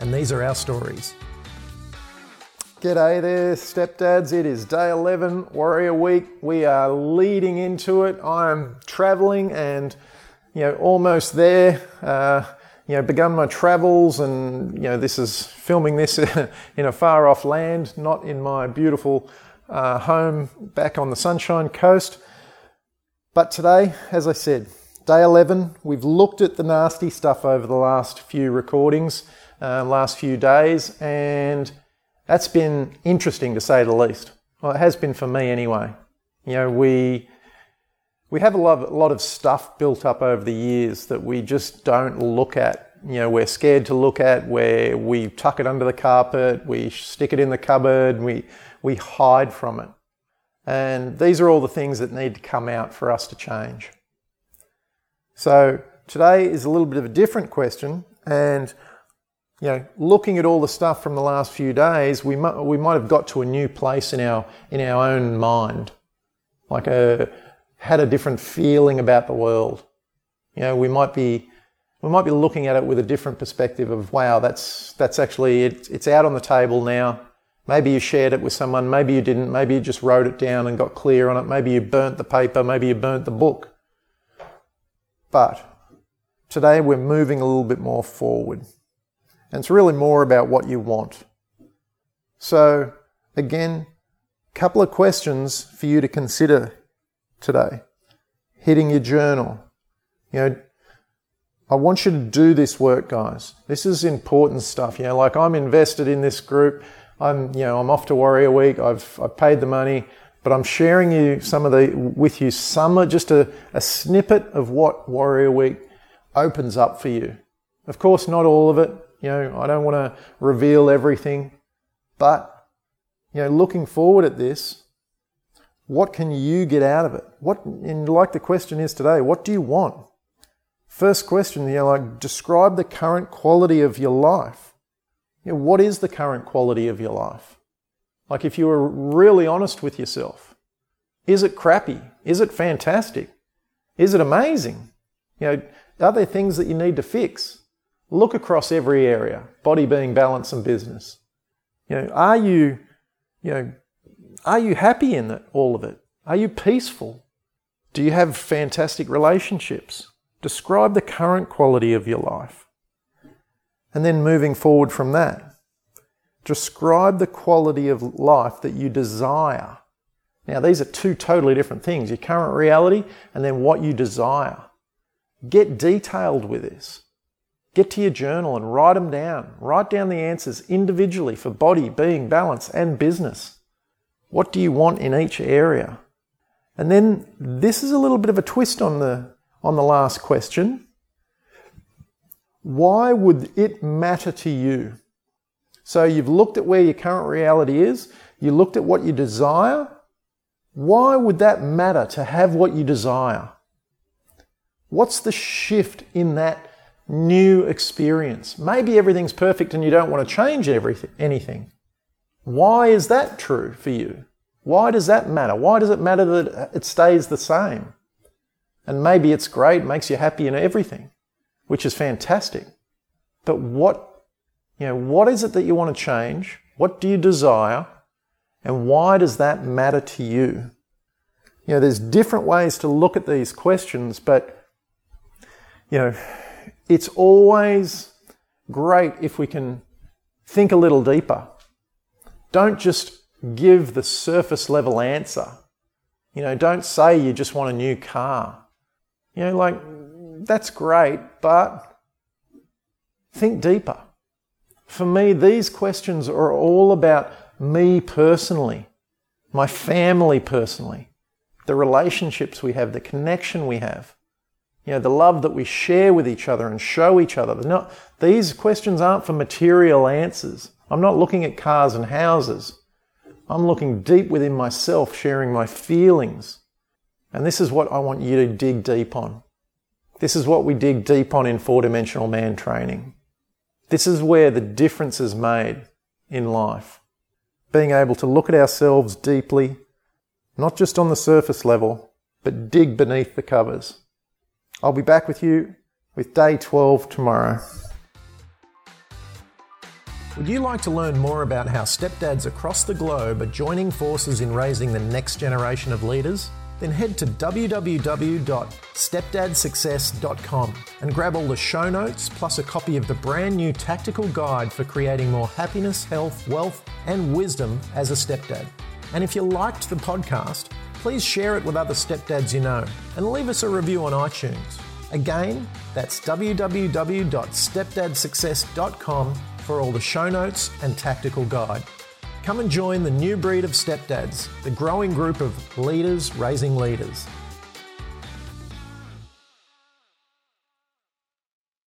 and these are our stories. G'day there, stepdads. It is day 11, Warrior Week. We are leading into it. I'm traveling and, you know, almost there. Uh, you know, begun my travels, and you know, this is filming this in a far off land, not in my beautiful uh, home back on the Sunshine Coast. But today, as I said, day 11, we've looked at the nasty stuff over the last few recordings, uh, last few days, and that's been interesting to say the least. Well, it has been for me anyway. You know, we we have a lot, a lot of stuff built up over the years that we just don't look at. You know, we're scared to look at, where we tuck it under the carpet, we stick it in the cupboard, we, we hide from it. And these are all the things that need to come out for us to change. So today is a little bit of a different question, and you know, looking at all the stuff from the last few days, we might, we might have got to a new place in our in our own mind, like a had a different feeling about the world. You know, we might be we might be looking at it with a different perspective of wow, that's that's actually it, it's out on the table now. Maybe you shared it with someone, maybe you didn't, maybe you just wrote it down and got clear on it, maybe you burnt the paper, maybe you burnt the book. But today we're moving a little bit more forward. And it's really more about what you want. So again, a couple of questions for you to consider today. Hitting your journal. You know, I want you to do this work, guys. This is important stuff. You know, like I'm invested in this group. I'm, you know, I'm off to Warrior Week. I've, I've paid the money, but I'm sharing you some of the, with you some, just a, a snippet of what Warrior Week opens up for you. Of course, not all of it. You know, I don't want to reveal everything, but, you know, looking forward at this, what can you get out of it? What, and like the question is today, what do you want? First question, you know, like describe the current quality of your life. You know, what is the current quality of your life? Like if you were really honest with yourself, is it crappy? Is it fantastic? Is it amazing? You know, are there things that you need to fix? Look across every area, body being balance and business. You know, are you, you know, are you happy in it, all of it? Are you peaceful? Do you have fantastic relationships? Describe the current quality of your life. And then moving forward from that, describe the quality of life that you desire. Now, these are two totally different things your current reality and then what you desire. Get detailed with this. Get to your journal and write them down. Write down the answers individually for body, being, balance, and business. What do you want in each area? And then this is a little bit of a twist on the, on the last question. Why would it matter to you? So you've looked at where your current reality is, you looked at what you desire. Why would that matter to have what you desire? What's the shift in that new experience? Maybe everything's perfect and you don't want to change everything, anything. Why is that true for you? Why does that matter? Why does it matter that it stays the same? And maybe it's great, makes you happy in everything, which is fantastic. But what, you know, what is it that you want to change? What do you desire? And why does that matter to you? You know, there's different ways to look at these questions, but, you know, it's always great if we can think a little deeper. Don't just give the surface level answer. You know, don't say you just want a new car. You know, like, that's great, but think deeper. For me, these questions are all about me personally, my family personally, the relationships we have, the connection we have. You know, the love that we share with each other and show each other. Not, these questions aren't for material answers. I'm not looking at cars and houses. I'm looking deep within myself, sharing my feelings. And this is what I want you to dig deep on. This is what we dig deep on in four dimensional man training. This is where the difference is made in life. Being able to look at ourselves deeply, not just on the surface level, but dig beneath the covers. I'll be back with you with day 12 tomorrow. Would you like to learn more about how stepdads across the globe are joining forces in raising the next generation of leaders? Then head to www.stepdadsuccess.com and grab all the show notes plus a copy of the brand new tactical guide for creating more happiness, health, wealth, and wisdom as a stepdad. And if you liked the podcast, please share it with other stepdads you know and leave us a review on iTunes. Again, that's www.stepdadsuccess.com for all the show notes and tactical guide. Come and join the new breed of stepdads, the growing group of leaders raising leaders.